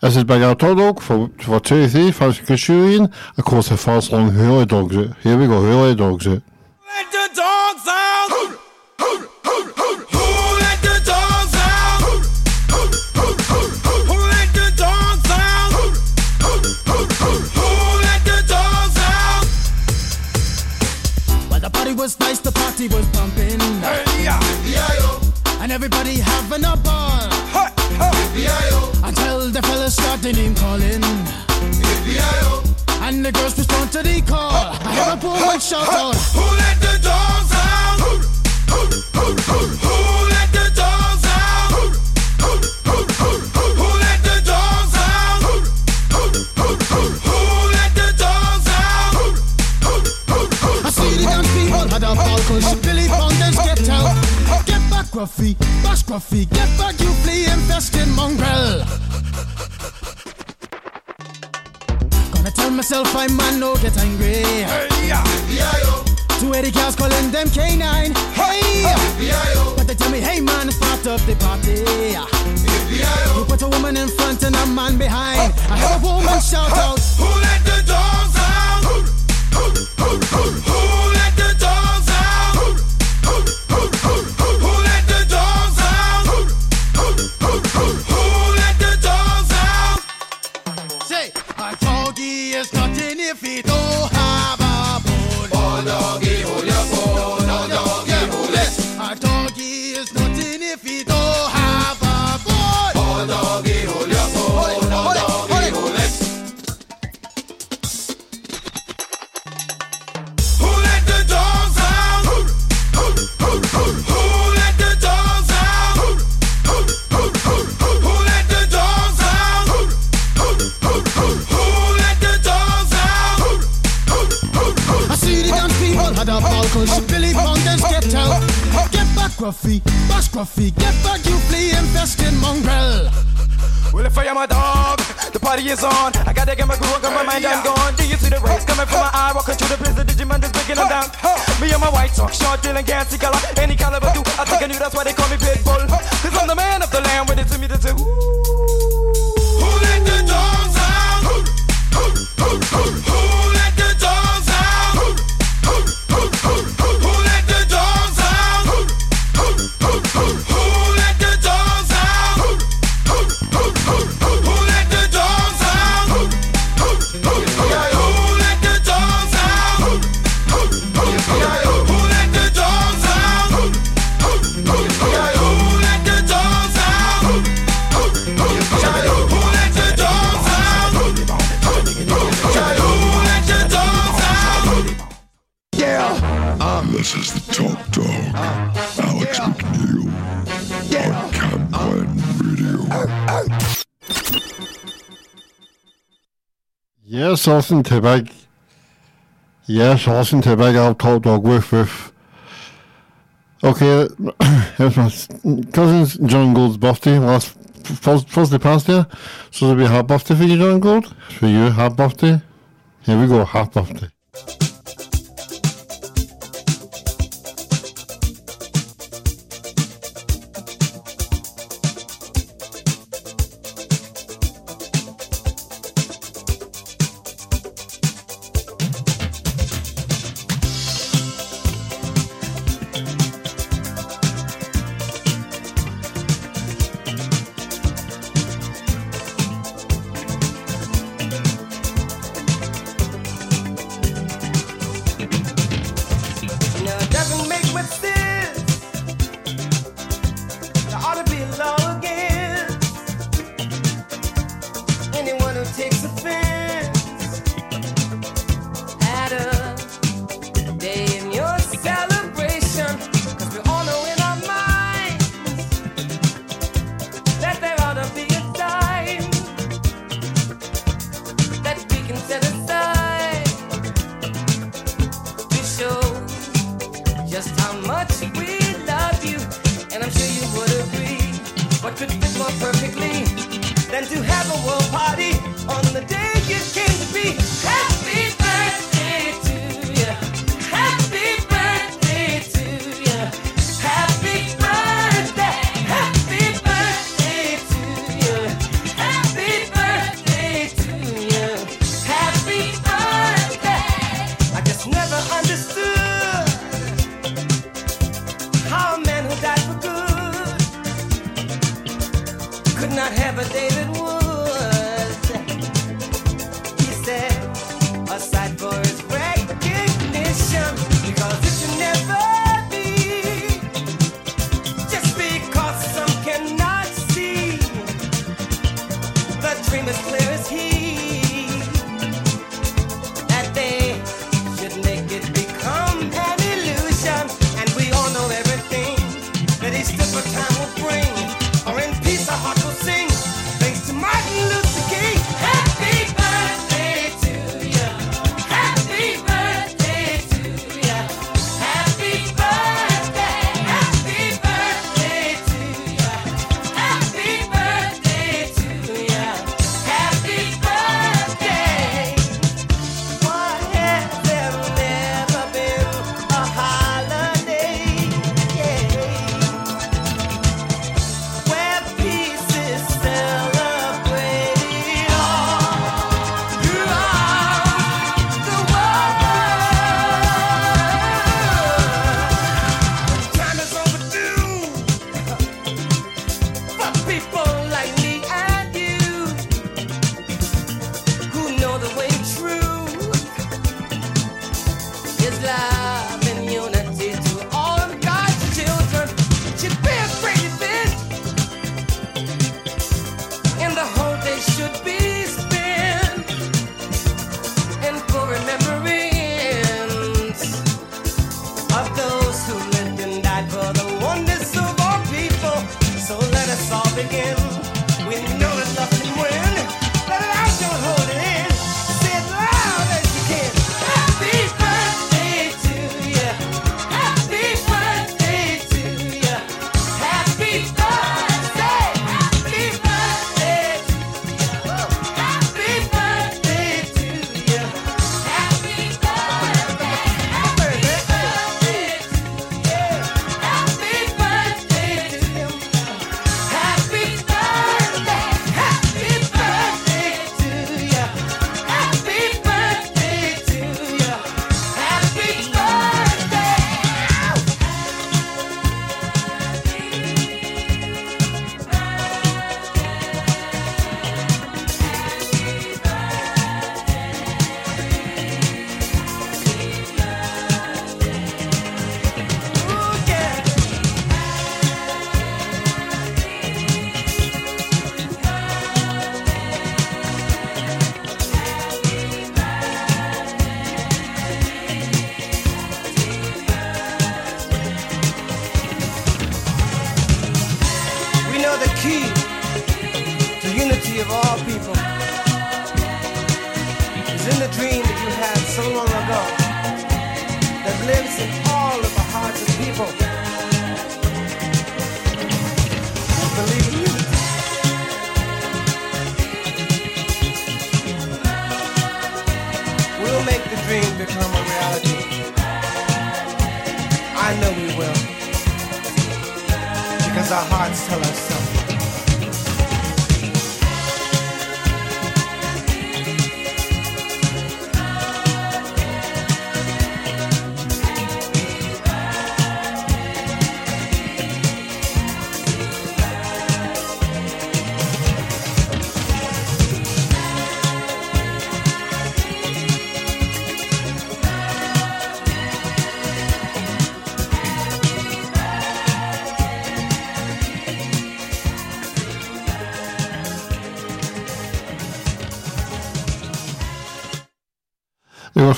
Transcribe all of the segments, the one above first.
As is by our dog for for Tuesday, fancy Kashuin, of course, a fast long hurley dogs it. Here we go, hurley dogs it. Let the dogs out! Who let the dogs out? Who let the dogs out? Who let the dogs out? Well, the party was nice, the party was pumping. Hey, yeah. And everybody having a ball. Hey, hey. Until the fellas started name calling. And the girls respond to the call. I hear a poor one shout out. Who let the dogs out? Who let the dogs Gruffy, bash Gruffy, get back, you flea infested mongrel. Gonna tell myself I'm man no get angry. Hey, yeah. Two Eddie cows calling them canine. Hey! But they tell me, hey man, start up the party. You put a woman in front and a man behind. I have a woman shout out. Who let the dogs out? Who let the is on. I gotta get my groove on, got my mind, I'm gone. Do you see the rays coming from my eye? Walking through the prison, Digimon is breaking them down. Me and my white talk, short, dealing, gassy color, any caliber do. I think I knew that's why they call me Pitbull. Cause I'm the man Charlton Tebag. Yeah, Charlton Tebag, I've dog woof with. Okay, it my cousin's John Gold's birthday last first, Thursday past there. So it'll be half birthday for you, John Gold. For you, half birthday. Here we go, half birthday.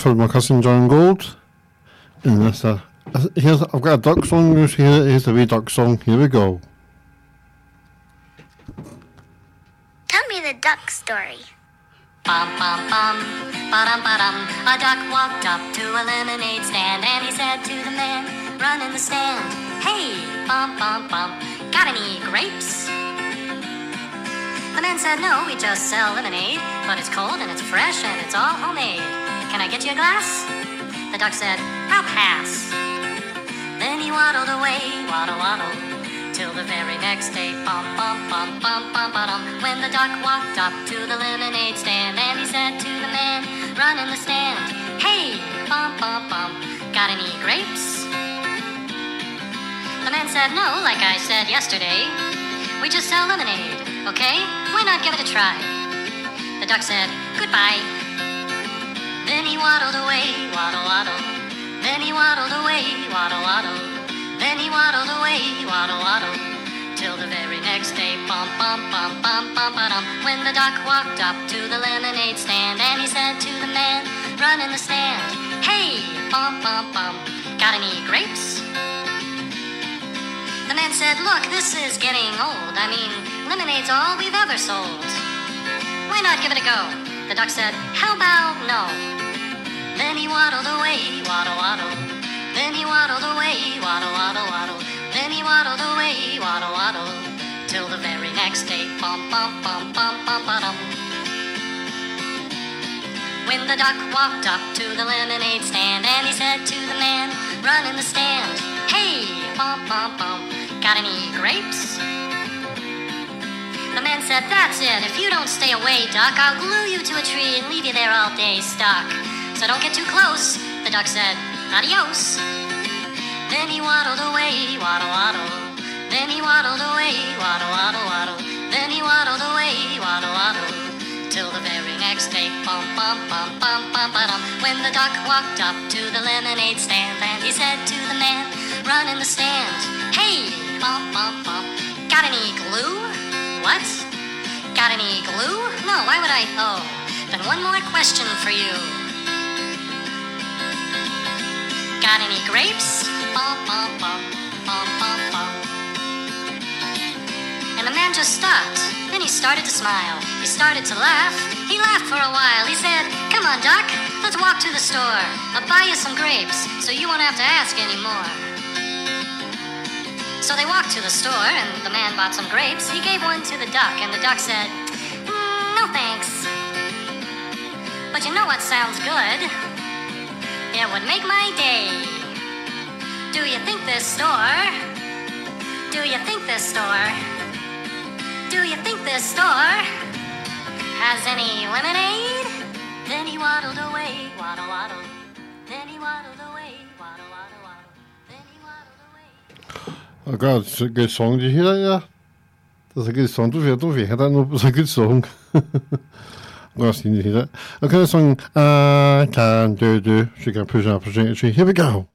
It was for my cousin John Gold. And that's a, here's, I've got a duck song. Here's, here's the wee duck song. Here we go. Tell me the duck story. Bum bum bum, ba-dum ba-dum. A duck walked up to a lemonade stand and he said to the man, run in the stand. Hey, bum bum bum, got any grapes? The man said, no, we just sell lemonade, but it's cold and it's fresh and it's all homemade. Can I get you a glass? The duck said, I'll pass. Then he waddled away, waddle waddle, till the very next day. Bum bum bum bum bum bum. When the duck walked up to the lemonade stand and he said to the man, run in the stand. Hey, bum bum bum, got any grapes? The man said, no, like I said yesterday. We just sell lemonade, okay? Why not give it a try? The duck said, Goodbye. Then he waddled away, waddle, waddle. Then he waddled away, waddle, waddle. Then he waddled away, waddle, waddle. Till the very next day, bum, bum, bum, bum, bum, ba-dum. When the duck walked up to the lemonade stand, and he said to the man, run in the stand, Hey, bum, bum, bum, got any grapes? The man said, Look, this is getting old. I mean, lemonade's all we've ever sold. Why not give it a go? The duck said, How about no? Then he waddled away, waddle, waddle. Then he waddled away, waddle, waddle, waddle. Then he waddled away, waddle, waddle. Till the very next day, bum, bum, bum, bum, bum, ba-dum. When the duck walked up to the lemonade stand and he said to the man, run in the stand, hey, bum, bum, bum, got any grapes? The man said, that's it. If you don't stay away, duck, I'll glue you to a tree and leave you there all day stuck. So don't get too close. The duck said, adios. Then he waddled away, waddle, waddle. Then he waddled away, waddle, waddle, waddle. Then he waddled away, waddle, waddle. Till the very next day, bum, bum, bum, bum, bum, ba-dum. When the duck walked up to the lemonade stand, and he said to the man, run in the stand. Hey, bum, bum, bum, got any glue? What? Got any glue? No, why would I? Oh, then one more question for you. Got any grapes? Bum, bum, bum, bum, bum, bum. And the man just stopped. Then he started to smile. He started to laugh. He laughed for a while. He said, Come on, Doc, let's walk to the store. I'll buy you some grapes so you won't have to ask anymore. So they walked to the store, and the man bought some grapes. He gave one to the duck, and the duck said, "Mm, No thanks. But you know what sounds good? It would make my day. Do you think this store? Do you think this store? Do you think this store has any lemonade? Then he waddled away, waddle, waddle. Then he waddled away, waddle, waddle, waddle. Then he waddled away. I got a good song. Did you hear that? Yeah, that's a good song. Don't forget, don't forget that. No, it's a good song. Gonna see you hear that. Okay, the song I can do do. She can push up tree. Here we go.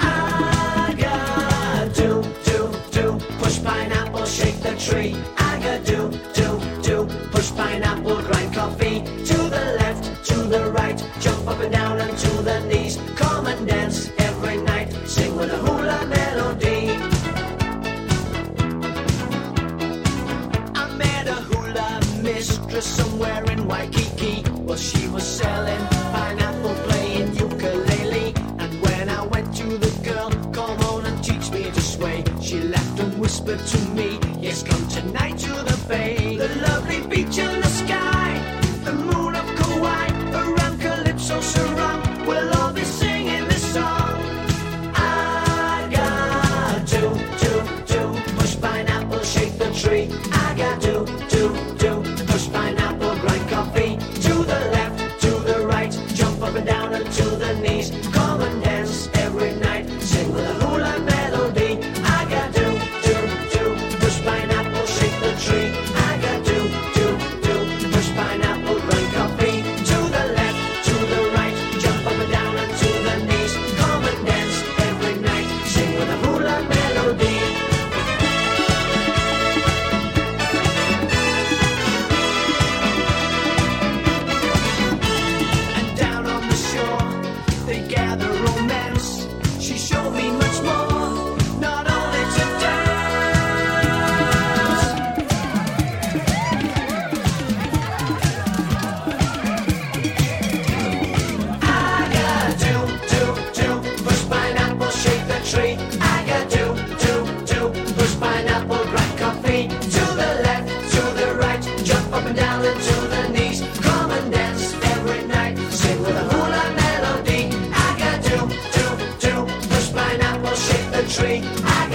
I got do, do, do, push pineapple, shake the tree. I got do, do, do, push pineapple, grind coffee. To the left, to the right, jump up and down and to the knees. Come and dance every night, sing with a hula melody. Mistress somewhere in Waikiki. Well, she was selling pineapple, playing ukulele. And when I went to the girl, come on and teach me to sway. She laughed and whispered to me, Yes, come tonight to the bay. The lovely beach and the sky, tree. I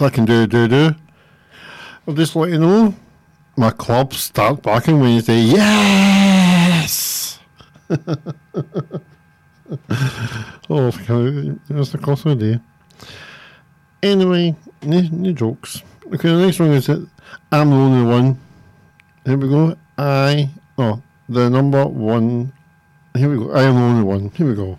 most I can do, do, do. I'll just let you know, my club start barking when you say yes. oh, that's the cost of the day. Anyway, no jokes. Okay, the next one is it. I'm the only one. Here we go. I. Oh, the number one. Here we go. I am the only one. Here we go.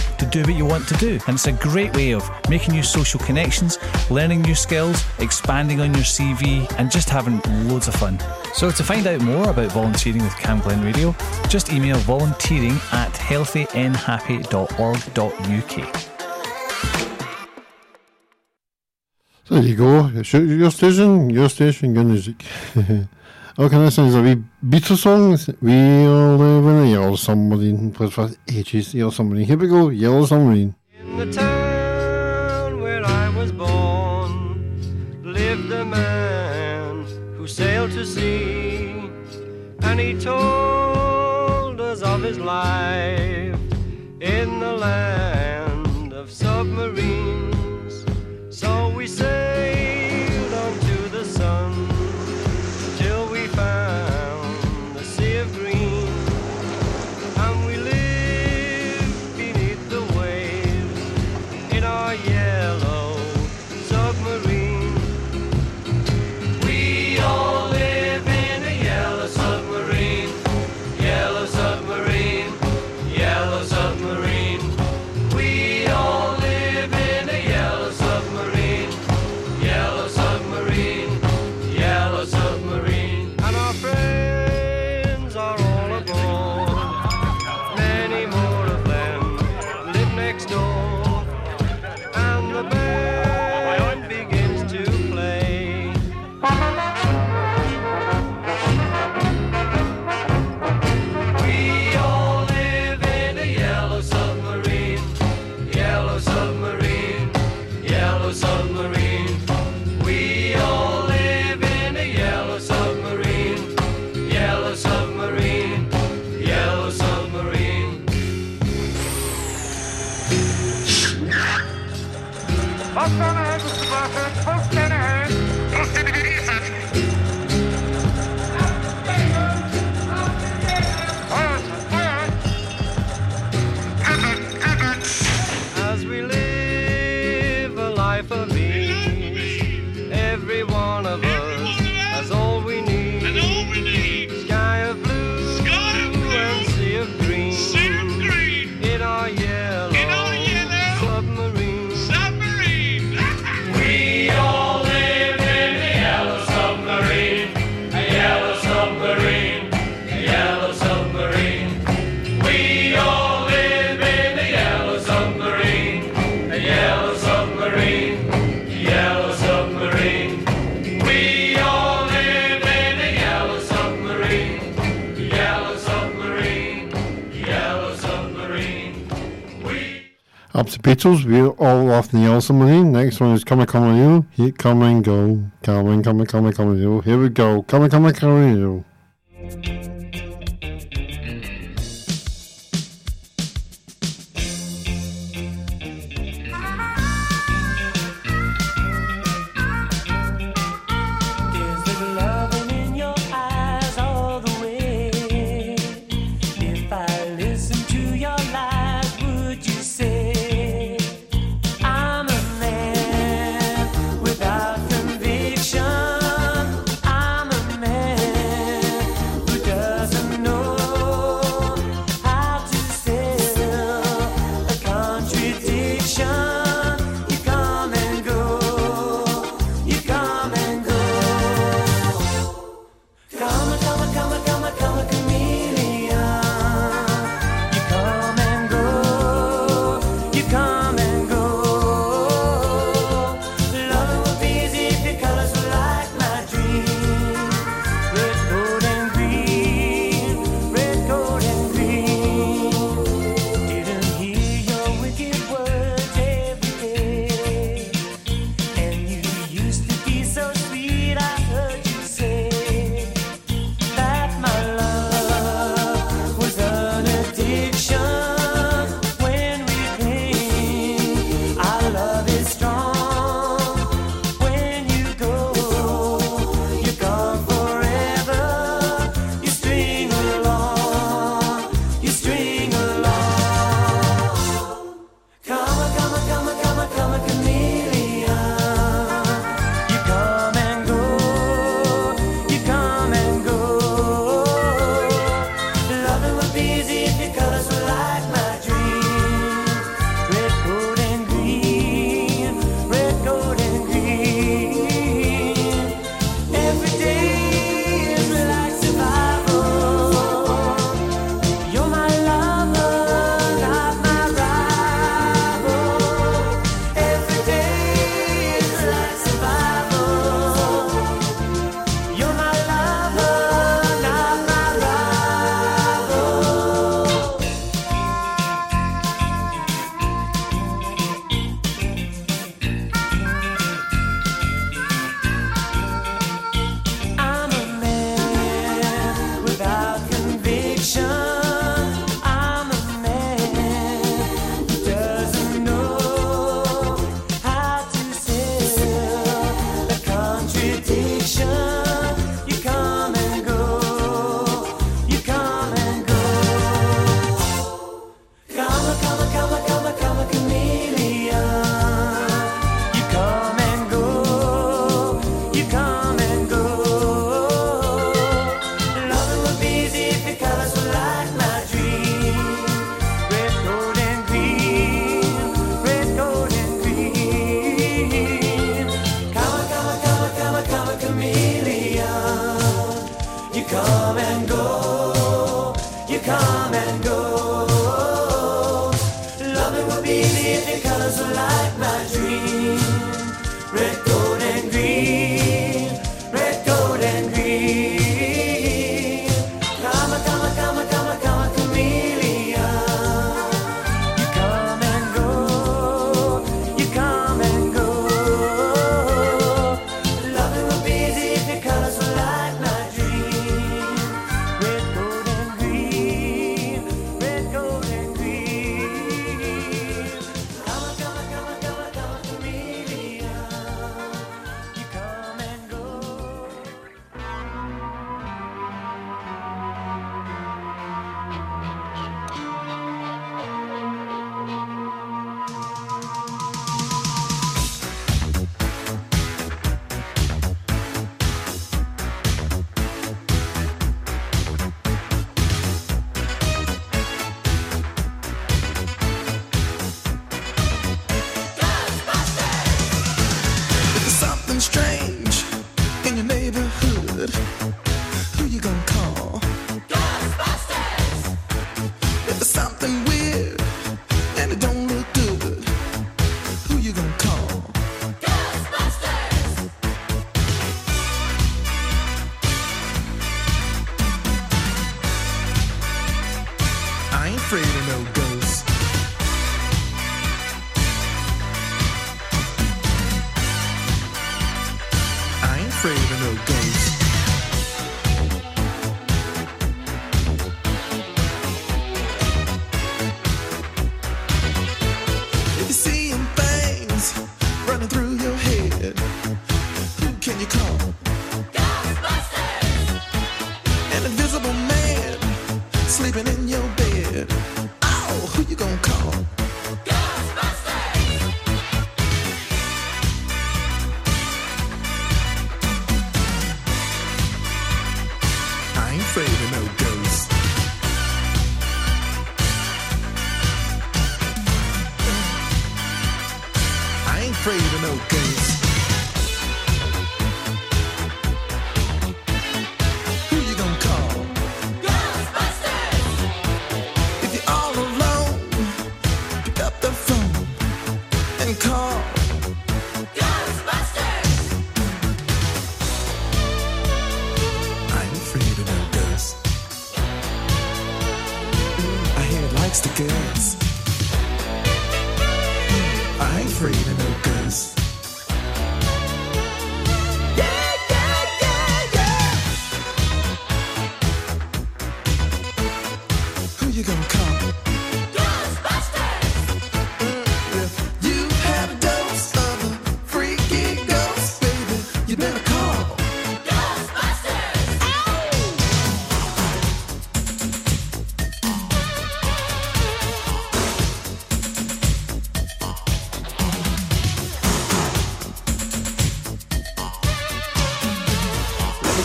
to do what you want to do. And it's a great way of making new social connections, learning new skills, expanding on your CV, and just having loads of fun. So to find out more about volunteering with Camglen Radio, just email volunteering at healthynhappy.org.uk. So there you go. It's your, your station, your station, good music. okay, is a wee Beatles song. We all live in a yellow submarine. Played for ages, yellow submarine. Here we go, yellow submarine. In the town where I was born lived a man who sailed to sea, and he told us of his life in the land of submarines. So we sailed Up to Beatles, we're all off the yellow submarine. Next one is Come and Come You. Here, come and go. Come and come and come and come and you. Here we go. Come and come and come and you.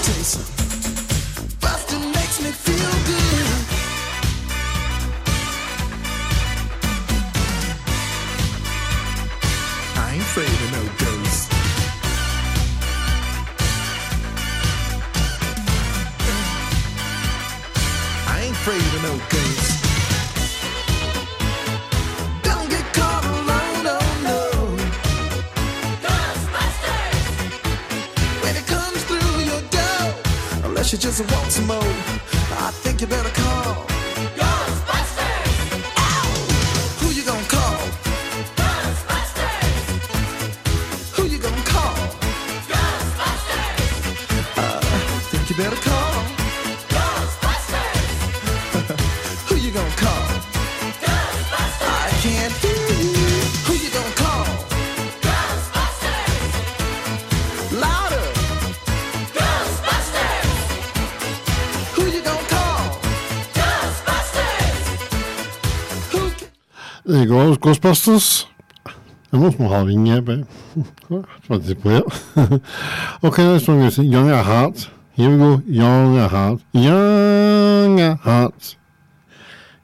Let There Ghostbusters. I'm not having yet, but that's they play it. okay, next one is Young at Heart. Here we go, Young at Heart. Young at Heart.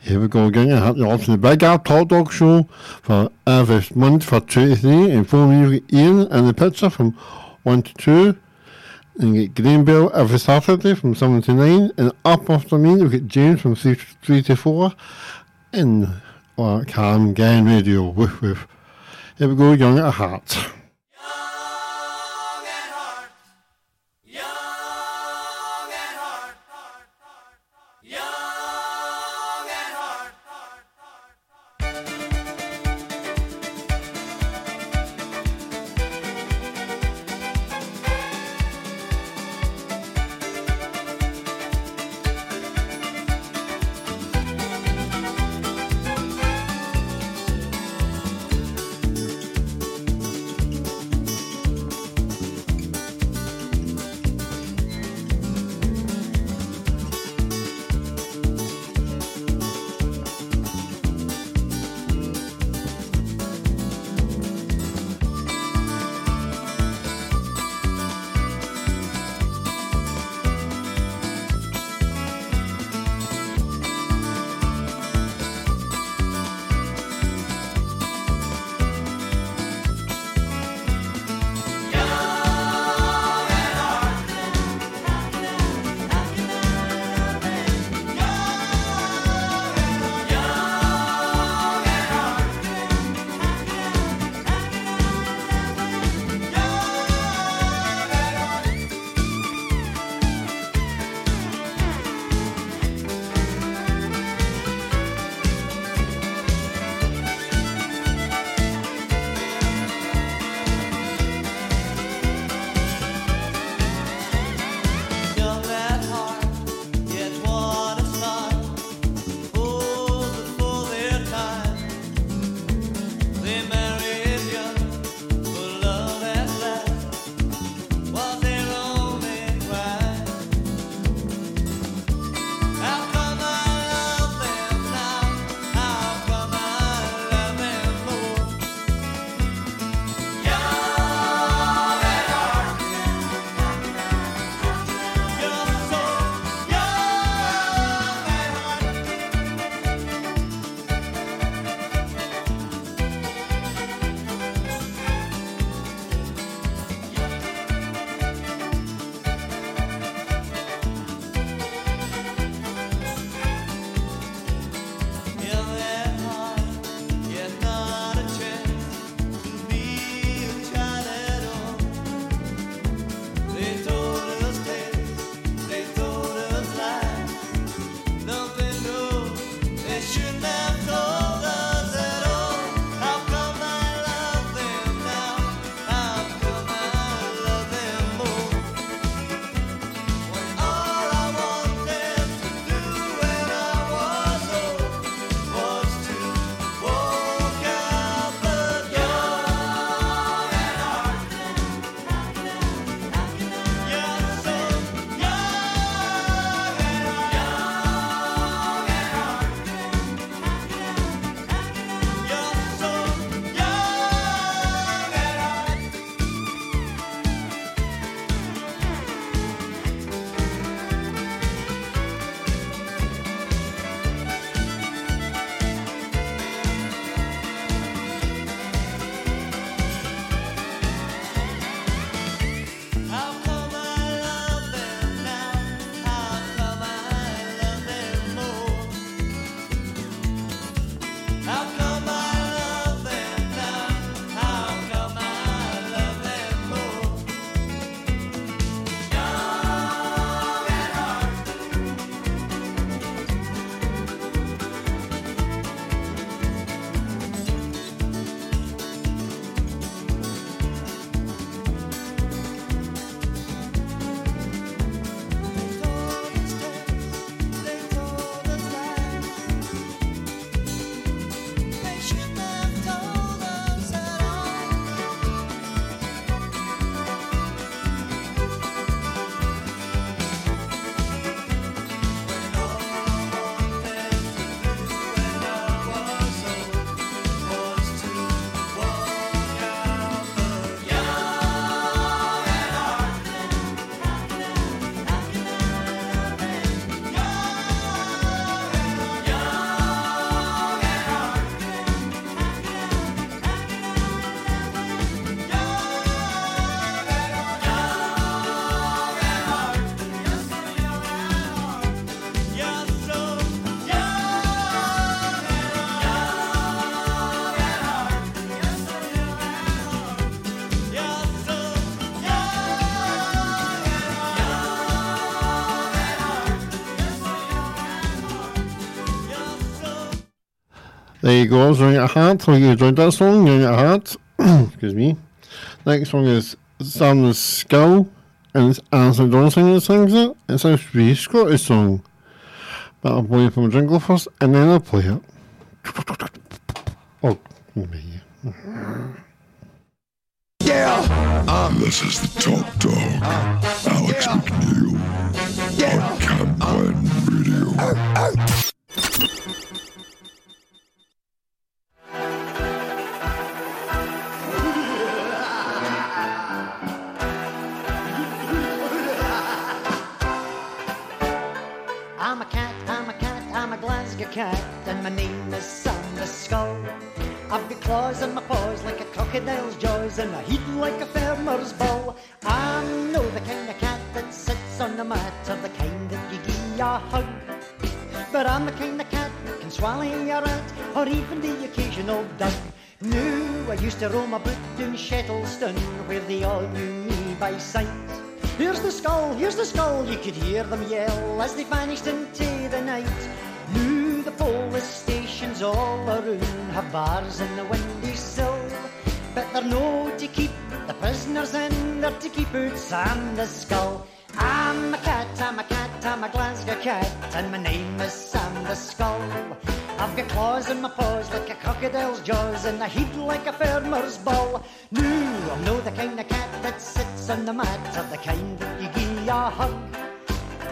Here we go, Young at Heart. You're watching the Big Al Talk Dog Show for every month for 2 to 3. And for me, you get Ian and the picture from 1 to 2. And you get Green Bell every Saturday from 7 to 9. And up after me, you get James from 3 to 4. And or Camglen Radio. Woof woof. Here we go, Young at Heart. There you go, Ring It Heart. Hope you enjoyed that song, Ring It Heart. Excuse me. Next song is Sam the Skull, and it's Alison Johnson that sings it. It's a really Scottish song. But I'll play it from a jingle first, and then I'll play it. Oh, oh, me. This is the top dog, Alex McNeil, on Camglen Radio. Oh, oh. I'm a cat, I'm a cat, I'm a Glasgow cat, and my name is Sam the Skull. I've got claws in my paws like a crocodile's jaws, and I heat like a farmer's bull. I'm no the kind of cat that sits on the mat, or the kind that you give a hug. But I'm the kind of cat that can swallow a rat, or even the occasional duck. No, I used to roam about in Shettleston, where they all knew me by sight. Here's the skull, here's the skull, you could hear them yell as they vanished into the night. Now the police stations all around have bars in the windy sill. But they're no to keep the prisoners in, they're to keep out Sam the skull. I'm a cat, I'm a cat, I'm a Glasgow cat, and my name is Sam the skull. I've got claws in my paws like a crocodile's jaws, and I heat like a farmer's ball. No, I'm no the kind of cat that sits on the mat, of the kind that you give a hug.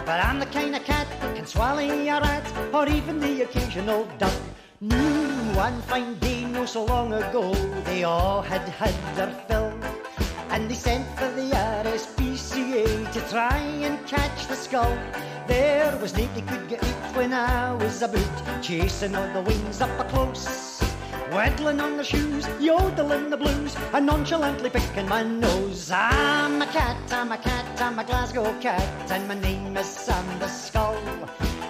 But I'm the kind of cat that can swallow a rat, or even the occasional duck. No, one fine day, no so long ago, they all had had their fill. And they sent for the RSPCA to try and catch the skull. There was nobody could get it when I was about, chasing all the wings up a close. Waddling on the shoes, yodeling the blues, and nonchalantly picking my nose. I'm a cat, I'm a cat, I'm a Glasgow cat, and my name is Sam the Skull.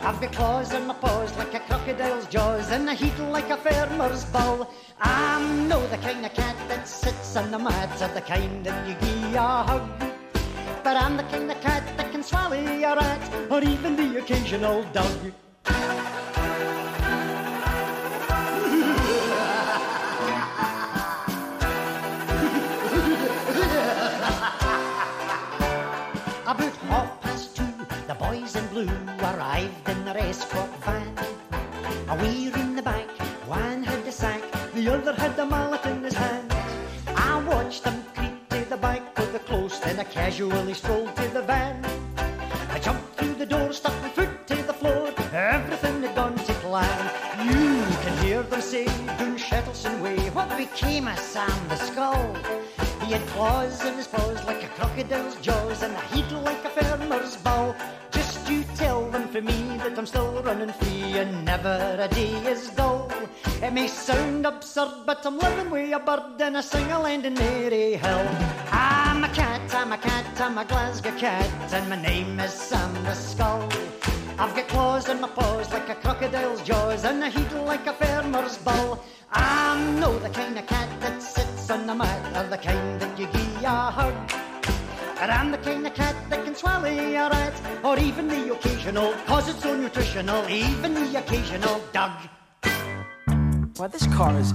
I've got claws in my paws like a crocodile's jaws, and I heat like a farmer's bull. I'm no the kind of cat that sits on the mat, or the kind that you give a hug. But I'm the kind of cat that can swallow a rat, or even the occasional dog. Their escort van. A we're in the back, one had the sack, the other had the mallet in his hand. I watched them creep to the back of the close, then I casually strolled to the van. I jumped through the door, stuck my foot to the floor, everything had gone to plan. You can hear them say, down Shettleston way, what became of Sam the Skull? He had claws bird in a Maryhill. I'm a cat, I'm a cat, I'm a Glasgow cat, and my name is Sam the Skull. I've got claws in my paws like a crocodile's jaws, and a heat like a farmer's bull. I'm no the kind of cat that sits on the mat, or the kind that you give a hug. But I'm the kind of cat that can swallow a rat, or even the occasional, cause it's so nutritional, even the occasional dog. Why, this car is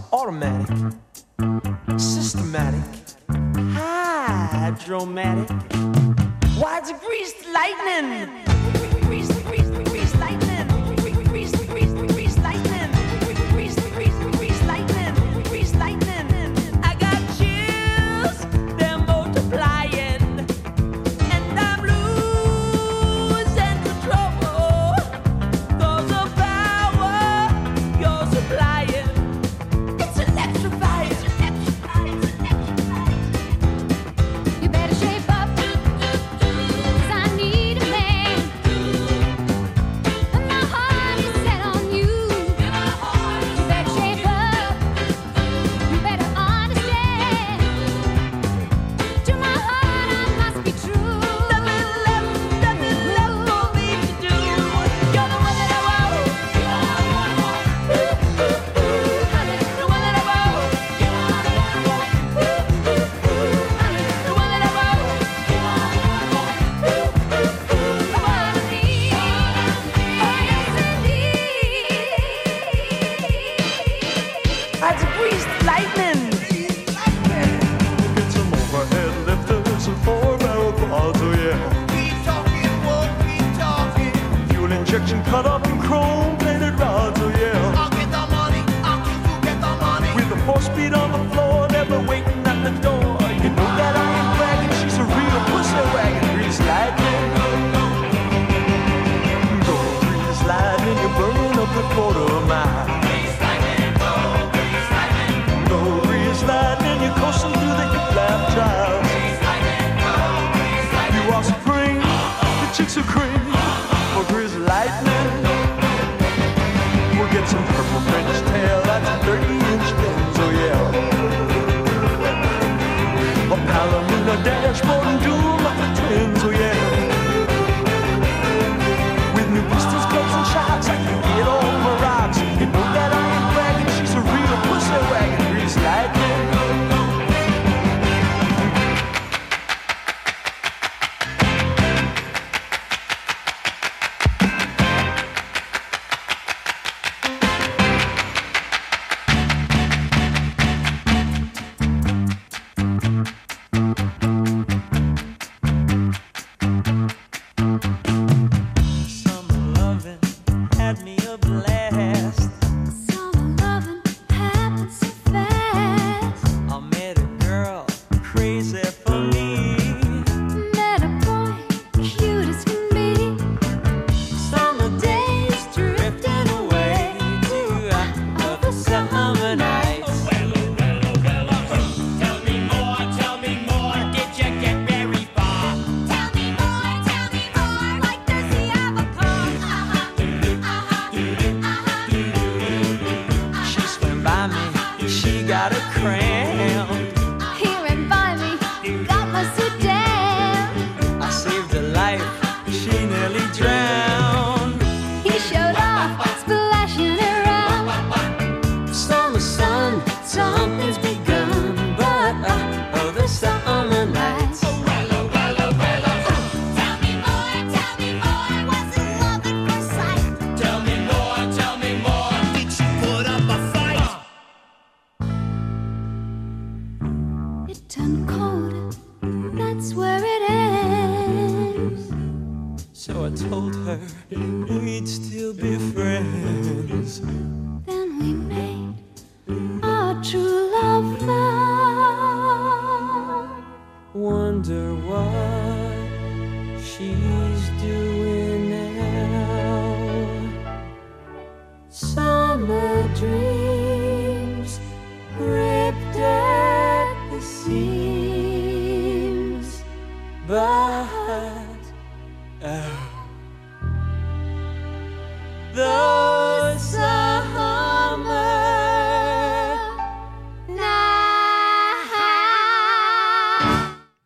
the summer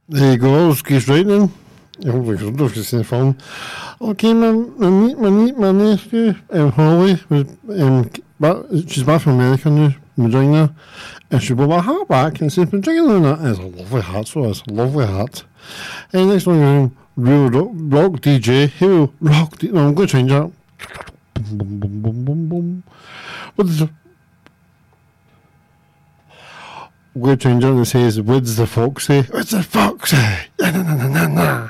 There you go, Keith Lightning. Jeg håber, jeg kan du skal se form. Okay, man, man, man, man, man, um, Holly, um, she's back from America now, Regina, and she bought a hat back and said, and that is a lovely hat, so it's a lovely hat. And next one, um, real rock, rock DJ, will rock, D- no, I'm going to change that. Boom, boom, boom, boom, boom, boom. What is it? We're going to change it and it says, what the fox say? The fox say? Na, na, na, na, na,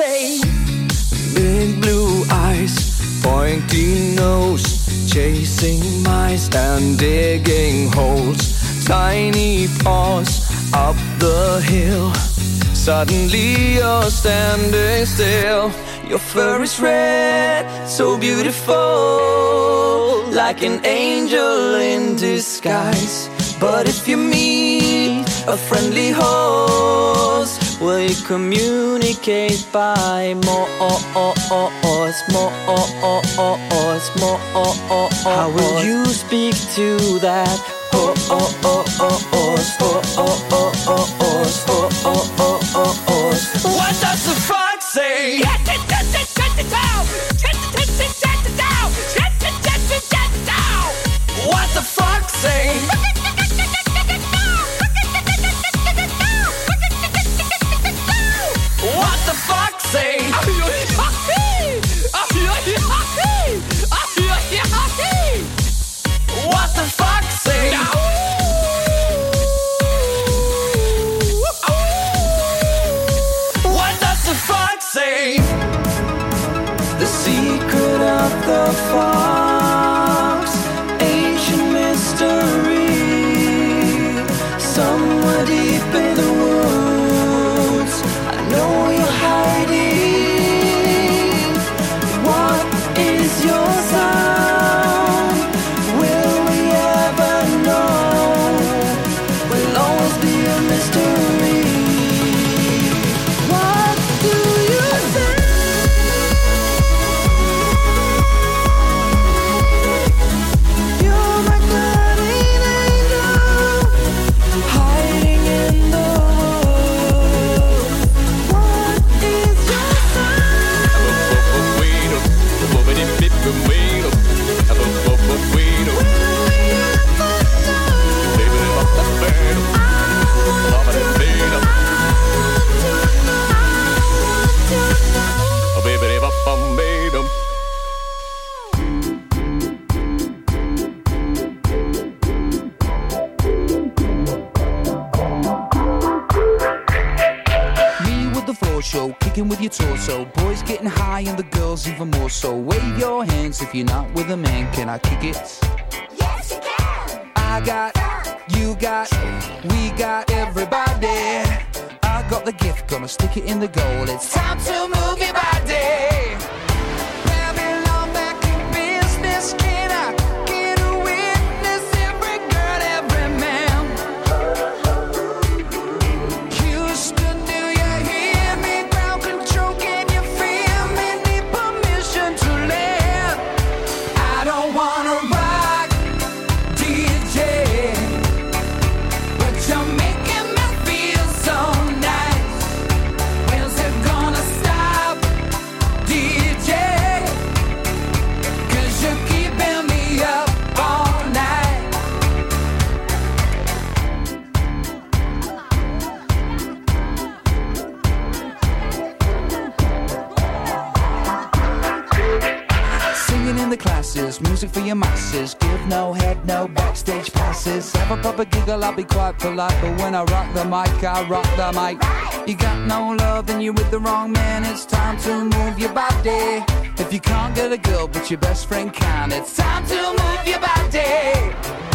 Say? Big blue eyes, pointy nose, chasing mice and digging holes. Tiny paws up the hill. Suddenly you're standing still. Your fur is red, so beautiful, like an angel in disguise. But if you meet a friendly host. Will you communicate by more, more, more? How will you speak to that? Oh, oh, oh, oh, oh, oh, oh, oh, oh, oh, oh, oh, oh, oh. What does the fox say? What the fox say? What the fox say? What does the fox say? The secret of the fox, I kick it? Yes, you can. I got, you got, we got everybody. I got the gift, gonna stick it in the goal. It's time to move giggle, I'll be quite polite. But when I rock the mic, I rock the mic. You got no love, then you're with the wrong man. It's time to move your body. If you can't get a girl, but your best friend can, it's time to move your body.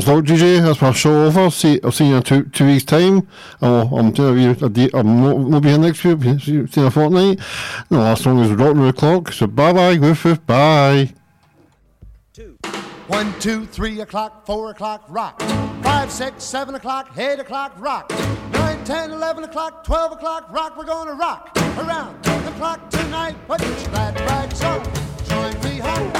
As Luke DJ, that's my show over. See, I'll see you in two, two weeks' time. Oh, I'm doing a, day, I'm not, not be here next week, see you in a fortnight. And the last song is Rock the Clock. So bye bye, goof, goof, bye. One, two, three o'clock, four o'clock, rock. Five, six, seven o'clock, eight o'clock, rock. Nine, ten, eleven o'clock, twelve o'clock, rock. We're gonna rock around the clock tonight. Put your glad rags on, join me home.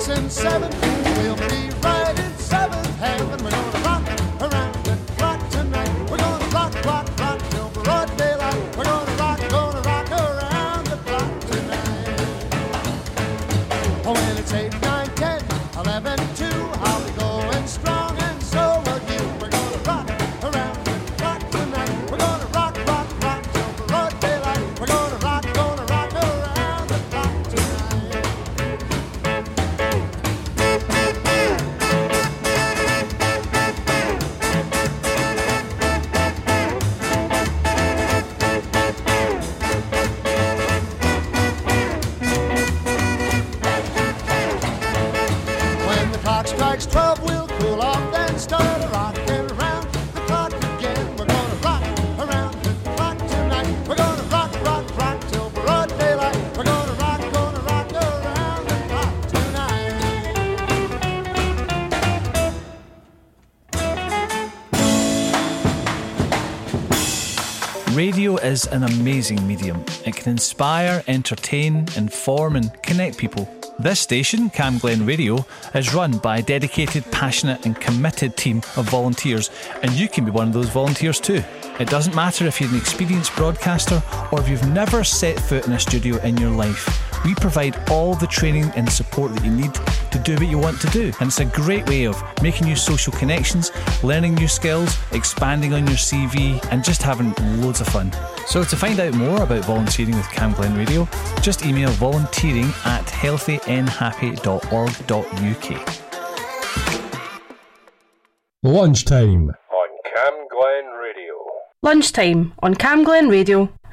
Six, and seven, we'll be right in seventh heaven. Is an amazing medium. It can inspire, entertain, inform, and connect people. This station, Camglen Radio, is run by a dedicated, passionate, and committed team of volunteers, and you can be one of those volunteers too. It doesn't matter if you're an experienced broadcaster or if you've never set foot in a studio in your life. We provide all the training and support that you need to do what you want to do. And it's a great way of making new social connections, learning new skills, expanding on your CV, and just having loads of fun. So to find out more about volunteering with Camglen Radio, just email volunteering at healthynhappy.org.uk. Lunchtime. on Cam Glen Radio. Lunchtime on Camglen Radio with Kat Gibson.